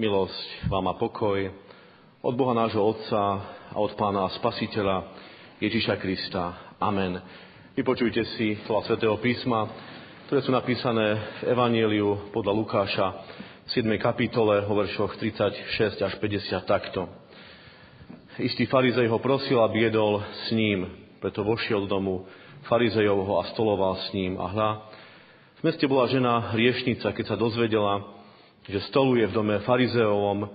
Milosť vám a pokoj od Boha nášho Otca a od Pána Spasiteľa Ježiša Krista. Amen. Vypočujte si slova svätého písma, ktoré sú napísané v Evanieliu podľa Lukáša v 7. kapitole vo veršoch 36 až 50 takto. Istý farizej ho prosil, aby jedol s ním, preto vošiel do domu farizejovho a stoloval s ním. A hľa, v meste bola žena riešnica, keď sa dozvedela, že stoluje v dome farizeovom,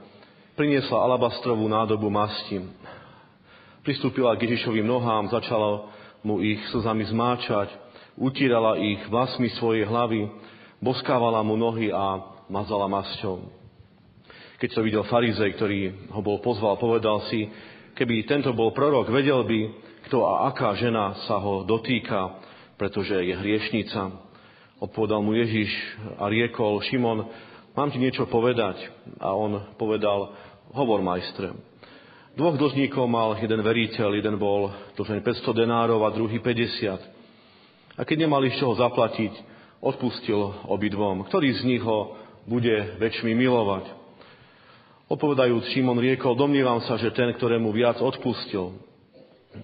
priniesla alabastrovú nádobu masti. Pristúpila k Ježišovým nohám, začala mu ich slzami zmáčať, utírala ich vlasmi svojej hlavy, boskávala mu nohy a mazala masťou. Keď to videl farizej, ktorý ho bol pozval, povedal si, keby tento bol prorok, vedel by, kto a aká žena sa ho dotýka, pretože je hriešnica. Odpovedal mu Ježiš a riekol, Šimon, mám ti niečo povedať. A on povedal, hovor majstre. Dvoch dlžníkov mal jeden veriteľ, jeden bol dlžen 500 denárov a druhý 50. A keď nemali z čoho zaplatiť, odpustil obidvom. Ktorý z nich ho bude väčšmi milovať? Odpovedajúc, Šimon riekol, domnívam sa, že ten, ktorému viac odpustil.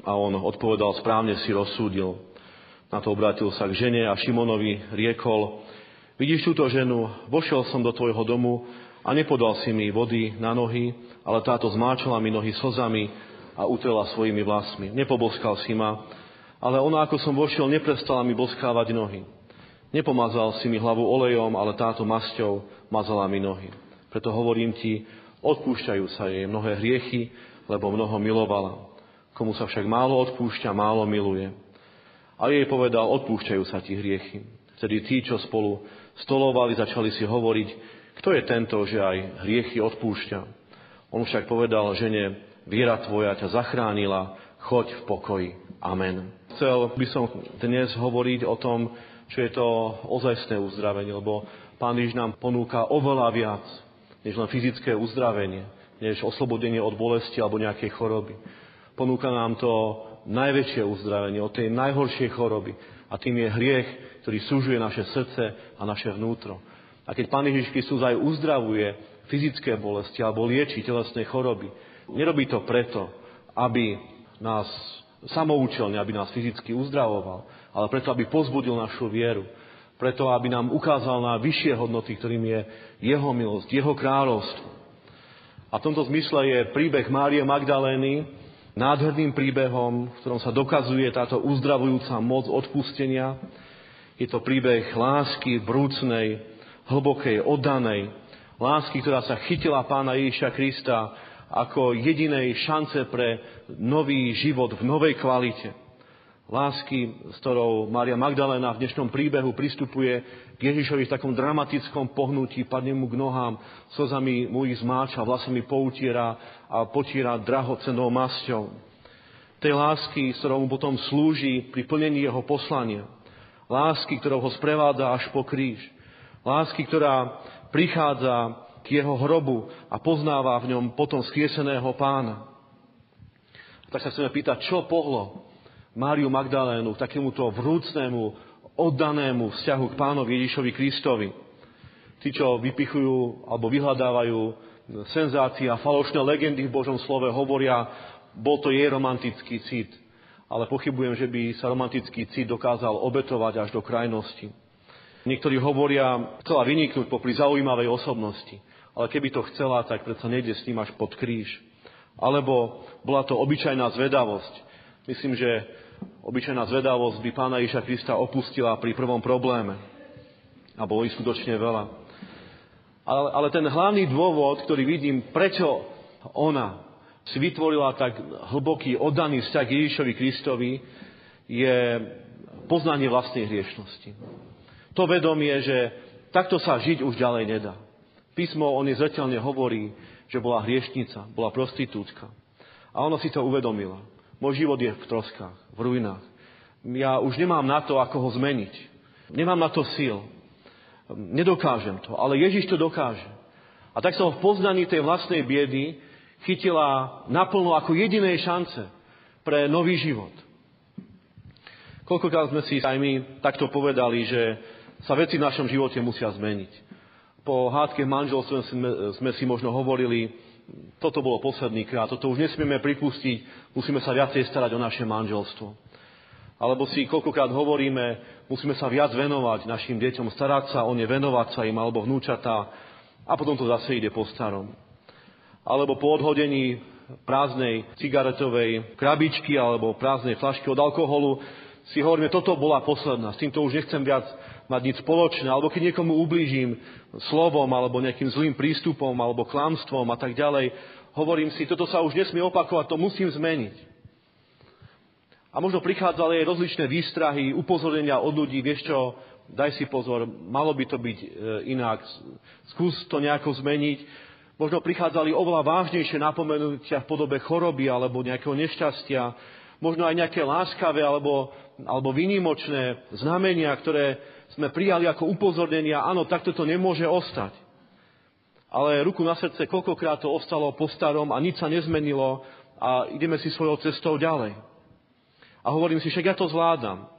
A on odpovedal, správne si rozsúdil. Na to obrátil sa k žene a Šimonovi riekol, Vidíš túto ženu, vošiel som do tvojho domu a nepodal si mi vody na nohy, ale táto zmáčala mi nohy slzami a utrela svojimi vlasmi. Nepoboskal si ma, ale ona, ako som vošiel, neprestala mi boskávať nohy. Nepomazal si mi hlavu olejom, ale táto masťou mazala mi nohy. Preto hovorím ti, odpúšťajú sa jej mnohé hriechy, lebo mnoho milovala. Komu sa však málo odpúšťa, málo miluje. A jej povedal, odpúšťajú sa ti hriechy. Vtedy tí, čo spolu stolovali, začali si hovoriť, kto je tento, že aj hriechy odpúšťa. On však povedal žene, viera tvoja ťa zachránila, choď v pokoji. Amen. Chcel by som dnes hovoriť o tom, čo je to ozajstné uzdravenie, lebo Pán Ježiš nám ponúka oveľa viac, než len fyzické uzdravenie, než oslobodenie od bolesti alebo nejakej choroby. Ponúka nám to najväčšie uzdravenie od tej najhoršej choroby. A tým je hriech, ktorý súžuje naše srdce a naše vnútro. A keď Pán Ježiš Kristus aj uzdravuje fyzické bolesti alebo lieči telesné choroby, nerobí to preto, aby nás samoučelne, aby nás fyzicky uzdravoval, ale preto, aby pozbudil našu vieru. Preto, aby nám ukázal na vyššie hodnoty, ktorým je jeho milosť, jeho kráľovstvo. A v tomto zmysle je príbeh Márie Magdalény nádherným príbehom, v ktorom sa dokazuje táto uzdravujúca moc odpustenia, je to príbeh lásky brúcnej, hlbokej, oddanej. Lásky, ktorá sa chytila pána Ježiša Krista ako jedinej šance pre nový život v novej kvalite. Lásky, s ktorou Mária Magdalena v dnešnom príbehu pristupuje k Ježišovi v takom dramatickom pohnutí, padne mu k nohám, slzami mu ich zmáča, vlasami poutiera a potiera drahocenou masťou. Tej lásky, s ktorou mu potom slúži pri plnení jeho poslania. Lásky, ktorou ho sprevádza až po kríž. Lásky, ktorá prichádza k jeho hrobu a poznáva v ňom potom skrieseného pána. Tak sa chceme pýtať, čo pohlo Máriu Magdalénu k takémuto vrúcnému, oddanému vzťahu k pánovi Ježišovi Kristovi. Tí, čo vypichujú alebo vyhľadávajú senzácie a falošné legendy v Božom slove, hovoria, bol to jej romantický cit ale pochybujem, že by sa romantický cit dokázal obetovať až do krajnosti. Niektorí hovoria, chcela vyniknúť popri zaujímavej osobnosti, ale keby to chcela, tak predsa nejde s ním až pod kríž. Alebo bola to obyčajná zvedavosť. Myslím, že obyčajná zvedavosť by pána Iša Krista opustila pri prvom probléme. A bolo ich skutočne veľa. Ale, ale ten hlavný dôvod, ktorý vidím, prečo ona si vytvorila tak hlboký, oddaný vzťah Ježišovi Kristovi, je poznanie vlastnej hriešnosti. To vedomie, že takto sa žiť už ďalej nedá. Písmo o nej zretelne hovorí, že bola hriešnica, bola prostitútka. A ona si to uvedomila. Môj život je v troskách, v ruinách. Ja už nemám na to, ako ho zmeniť. Nemám na to síl. Nedokážem to, ale Ježiš to dokáže. A tak som v poznaní tej vlastnej biedy chytila naplno ako jedinej šance pre nový život. Koľkokrát sme si aj my takto povedali, že sa veci v našom živote musia zmeniť. Po hádke v manželstve sme, sme si možno hovorili, toto bolo posledný krát, toto už nesmieme pripustiť, musíme sa viacej starať o naše manželstvo. Alebo si koľkokrát hovoríme, musíme sa viac venovať našim deťom, starať sa o ne, venovať sa im, alebo vnúčatá, a potom to zase ide po starom. Alebo po odhodení prázdnej cigaretovej krabičky alebo prázdnej flašky od alkoholu si hovoríme, toto bola posledná, s týmto už nechcem viac mať nič spoločné, alebo keď niekomu ublížim slovom, alebo nejakým zlým prístupom, alebo klamstvom a tak ďalej, hovorím si, toto sa už nesmie opakovať, to musím zmeniť. A možno prichádzali aj rozličné výstrahy, upozornenia od ľudí, vieš čo, daj si pozor, malo by to byť e, inak, skús to nejako zmeniť. Možno prichádzali oveľa vážnejšie napomenutia v podobe choroby alebo nejakého nešťastia, možno aj nejaké láskavé alebo, alebo výnimočné znamenia, ktoré sme prijali ako upozornenia, áno, takto to nemôže ostať. Ale ruku na srdce, koľkokrát to ostalo po starom a nič sa nezmenilo a ideme si svojou cestou ďalej. A hovorím si, však ja to zvládam.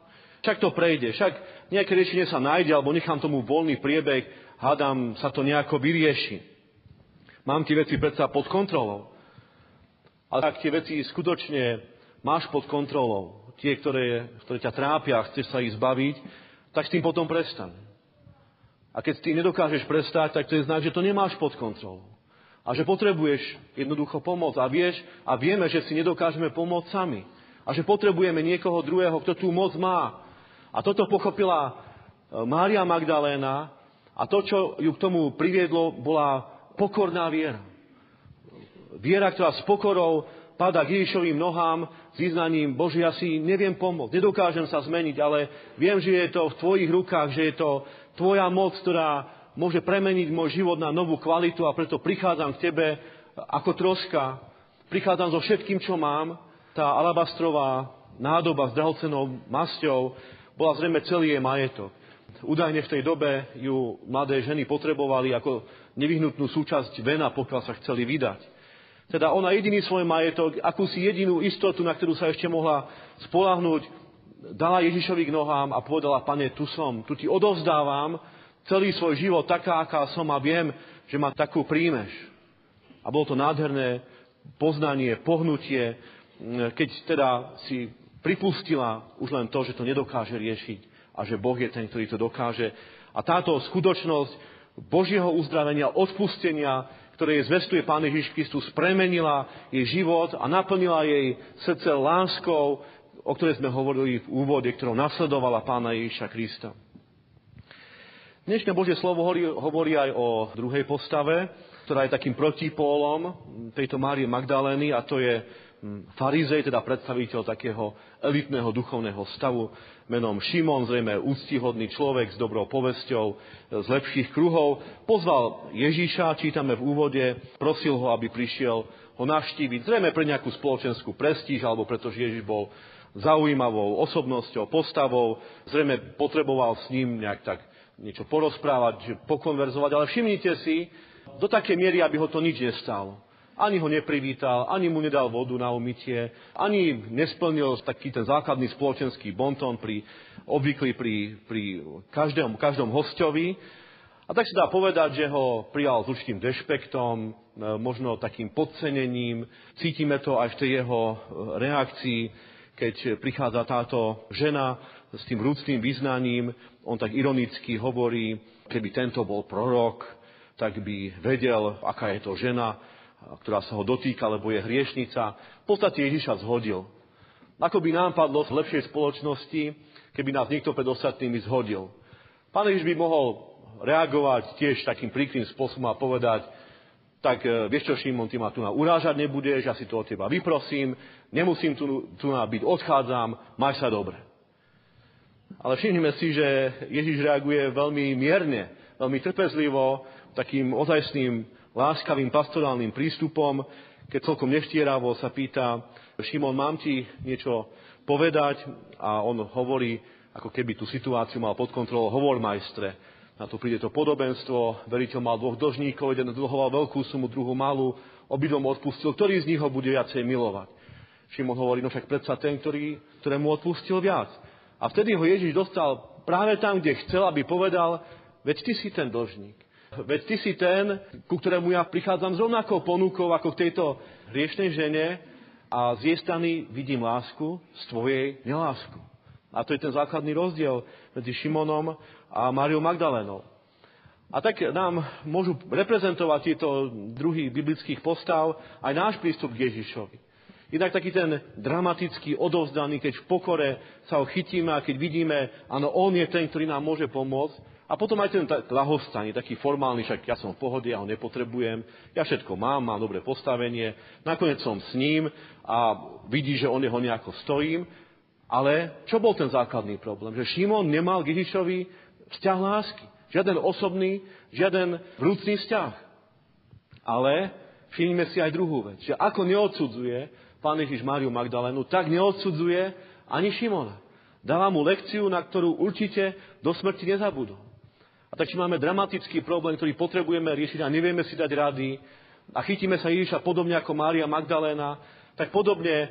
Však to prejde, však nejaké riešenie sa nájde, alebo nechám tomu voľný priebeh, hádam, sa to nejako vyrieši. Mám tie veci predsa pod kontrolou. Ale ak tie veci skutočne máš pod kontrolou, tie, ktoré, ktoré ťa trápia a chceš sa ich zbaviť, tak s tým potom prestaň. A keď s nedokážeš prestať, tak to je znak, že to nemáš pod kontrolou. A že potrebuješ jednoducho pomoc. A vieš, a vieme, že si nedokážeme pomôcť sami a že potrebujeme niekoho druhého, kto tú moc má. A toto pochopila e, Mária Magdaléna a to, čo ju k tomu priviedlo, bola pokorná viera. Viera, ktorá s pokorou pada k Ježišovým nohám s vyznaním Bože, ja si neviem pomôcť, nedokážem sa zmeniť, ale viem, že je to v tvojich rukách, že je to tvoja moc, ktorá môže premeniť môj život na novú kvalitu a preto prichádzam k tebe ako troška, prichádzam so všetkým, čo mám tá alabastrová nádoba s drahocenou masťou bola zrejme celý jej majetok. Údajne v tej dobe ju mladé ženy potrebovali ako nevyhnutnú súčasť vena, pokiaľ sa chceli vydať. Teda ona jediný svoj majetok, akúsi jedinú istotu, na ktorú sa ešte mohla spolahnúť, dala Ježišovi k nohám a povedala, pane, tu som, tu ti odovzdávam celý svoj život taká, aká som a viem, že ma takú príjmeš. A bolo to nádherné poznanie, pohnutie, keď teda si pripustila už len to, že to nedokáže riešiť a že Boh je ten, ktorý to dokáže. A táto skutočnosť Božieho uzdravenia, odpustenia, ktoré jej zvestuje Pán Ježiš Kristus, premenila jej život a naplnila jej srdce láskou, o ktorej sme hovorili v úvode, ktorou nasledovala Pána Ježiša Krista. Dnešné Božie slovo hovorí, aj o druhej postave, ktorá je takým protipólom tejto Márie Magdalény a to je farizej, teda predstaviteľ takého elitného duchovného stavu, menom Šimon, zrejme úctihodný človek s dobrou povesťou z lepších kruhov, pozval Ježíša, čítame v úvode, prosil ho, aby prišiel ho navštíviť, zrejme pre nejakú spoločenskú prestíž, alebo pretože Ježíš bol zaujímavou osobnosťou, postavou, zrejme potreboval s ním nejak tak niečo porozprávať, pokonverzovať, ale všimnite si, do takej miery, aby ho to nič nestalo. Ani ho neprivítal, ani mu nedal vodu na umytie, ani nesplnil taký ten základný spoločenský bonton pri, obvyklý pri, pri každom, každom hostovi. A tak sa dá povedať, že ho prijal s určitým dešpektom, e, možno takým podcenením. Cítime to aj v tej jeho e, reakcii, keď prichádza táto žena s tým vrúcným význaním. On tak ironicky hovorí, keby tento bol prorok, tak by vedel, aká je to žena, ktorá sa ho dotýka, lebo je hriešnica, v podstate Ježiša zhodil. Ako by nám padlo v lepšej spoločnosti, keby nás niekto pred ostatnými zhodil. Pán Ježiš by mohol reagovať tiež takým príkrým spôsobom a povedať, tak e, vieš čo, Šimon, ty ma tu na urážať nebudeš, ja si to od teba vyprosím, nemusím tu, tu na byť, odchádzam, maj sa dobre. Ale všimnime si, že Ježiš reaguje veľmi mierne, veľmi trpezlivo, takým ozajstným láskavým pastorálnym prístupom, keď celkom neštieravo sa pýta, Šimon, mám ti niečo povedať? A on hovorí, ako keby tú situáciu mal pod kontrolou, hovor majstre. Na to príde to podobenstvo, veriteľ mal dvoch dlžníkov, jeden dlhoval veľkú sumu, druhú malú, obidvom odpustil, ktorý z nich ho bude viacej milovať. Šimon hovorí, no však predsa ten, ktorý, ktorému odpustil viac. A vtedy ho Ježiš dostal práve tam, kde chcel, aby povedal, veď ty si ten dlžník. Veď ty si ten, ku ktorému ja prichádzam s rovnakou ponukou ako k tejto hriešnej žene a z jej strany vidím lásku, z tvojej nelásku. A to je ten základný rozdiel medzi Šimonom a Máriou Magdalénou. A tak nám môžu reprezentovať tieto druhy biblických postav aj náš prístup k Ježišovi. Jednak taký ten dramatický, odovzdaný, keď v pokore sa ho chytíme a keď vidíme, áno, on je ten, ktorý nám môže pomôcť. A potom aj ten lahostanie, taký formálny, však ja som v pohode, ja ho nepotrebujem, ja všetko mám, mám dobré postavenie, nakoniec som s ním a vidí, že on jeho nejako stojím. Ale čo bol ten základný problém? Že Šimon nemal k Ježišovi vzťah lásky. Žiaden osobný, žiaden vrúcný vzťah. Ale všimnime si aj druhú vec, že ako neodsudzuje pán Ježiš Máriu Magdalénu, tak neodsudzuje ani Šimona. Dáva mu lekciu, na ktorú určite do smrti nezabudol. A tak, či máme dramatický problém, ktorý potrebujeme riešiť a nevieme si dať rady a chytíme sa Ježiša podobne ako Mária Magdaléna, tak podobne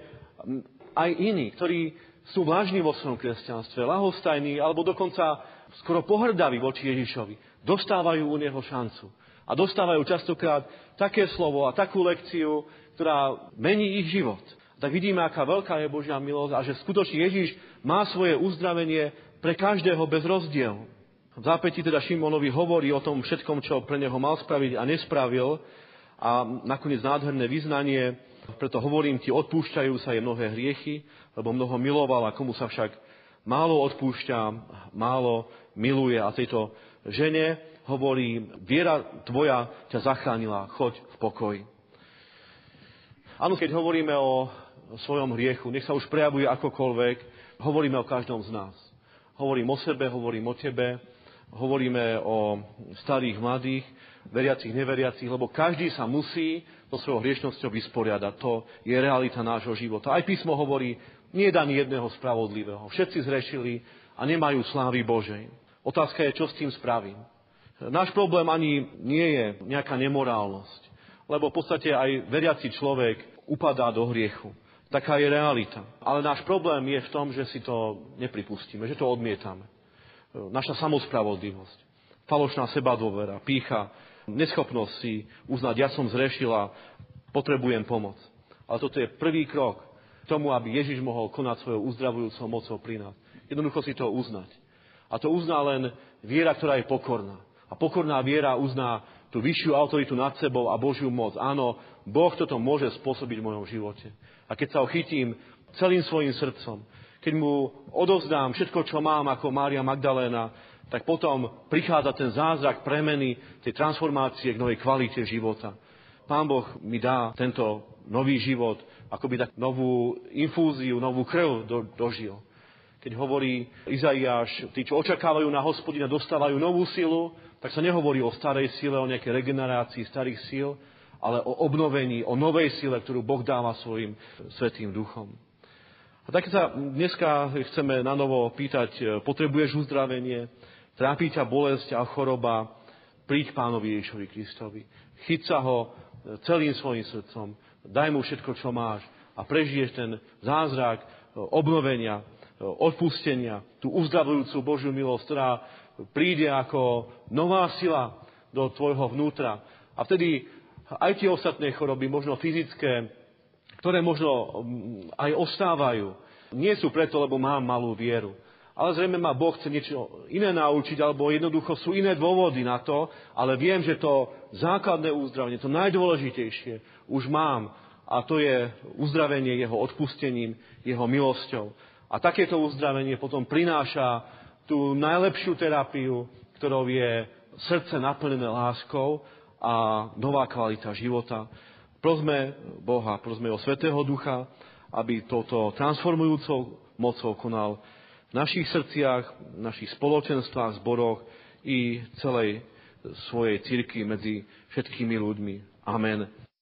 aj iní, ktorí sú vážni vo svojom kresťanstve, lahostajní alebo dokonca skoro pohrdaví voči Ježišovi, dostávajú u neho šancu. A dostávajú častokrát také slovo a takú lekciu, ktorá mení ich život. Tak vidíme, aká veľká je Božia milosť a že skutočne Ježiš má svoje uzdravenie pre každého bez rozdielu. V zápäti teda Šimonovi hovorí o tom všetkom, čo pre neho mal spraviť a nespravil. A nakoniec nádherné vyznanie, preto hovorím ti, odpúšťajú sa je mnohé hriechy, lebo mnoho miloval a komu sa však málo odpúšťa, málo miluje a tejto žene hovorí, viera tvoja ťa zachránila, choď v pokoji. Áno, keď hovoríme o svojom hriechu, nech sa už prejavuje akokoľvek, hovoríme o každom z nás. Hovorím o sebe, hovorím o tebe, hovoríme o starých, mladých, veriacich, neveriacich, lebo každý sa musí so svojou hriešnosťou vysporiadať. To je realita nášho života. Aj písmo hovorí, nie je daný jedného spravodlivého. Všetci zrešili a nemajú slávy Božej. Otázka je, čo s tým spravím. Náš problém ani nie je nejaká nemorálnosť, lebo v podstate aj veriaci človek upadá do hriechu. Taká je realita. Ale náš problém je v tom, že si to nepripustíme, že to odmietame. Naša samospravodlivosť, falošná sebadôvera, pícha, neschopnosť si uznať, ja som zrešila, potrebujem pomoc. Ale toto je prvý krok k tomu, aby Ježiš mohol konať svojou uzdravujúcou mocou pri nás. Jednoducho si to uznať. A to uzná len viera, ktorá je pokorná. A pokorná viera uzná tú vyššiu autoritu nad sebou a Božiu moc. Áno, Boh toto môže spôsobiť v mojom živote. A keď sa ho chytím celým svojim srdcom, keď mu odovzdám všetko, čo mám ako Mária Magdaléna, tak potom prichádza ten zázrak premeny, tej transformácie k novej kvalite života. Pán Boh mi dá tento nový život, ako by tak novú infúziu, novú krv do, dožil keď hovorí Izaiáš, tí, čo očakávajú na hospodina, dostávajú novú silu, tak sa nehovorí o starej sile, o nejakej regenerácii starých síl, ale o obnovení, o novej sile, ktorú Boh dáva svojim svetým duchom. A tak sa dneska chceme na novo pýtať, potrebuješ uzdravenie, trápi ťa bolesť a choroba, príď pánovi Ježišovi Kristovi. Chyť sa ho celým svojim srdcom, daj mu všetko, čo máš a prežiješ ten zázrak obnovenia, odpustenia, tú uzdravujúcu Božiu milosť, ktorá príde ako nová sila do tvojho vnútra. A vtedy aj tie ostatné choroby, možno fyzické, ktoré možno mm, aj ostávajú, nie sú preto, lebo mám malú vieru. Ale zrejme ma Boh chce niečo iné naučiť, alebo jednoducho sú iné dôvody na to, ale viem, že to základné uzdravenie, to najdôležitejšie už mám a to je uzdravenie jeho odpustením, jeho milosťou. A takéto uzdravenie potom prináša tú najlepšiu terapiu, ktorou je srdce naplnené láskou a nová kvalita života. Prosme Boha, prosme o Svetého Ducha, aby toto transformujúcou mocou konal v našich srdciach, v našich spoločenstvách, zboroch i celej svojej cirkvi medzi všetkými ľuďmi. Amen.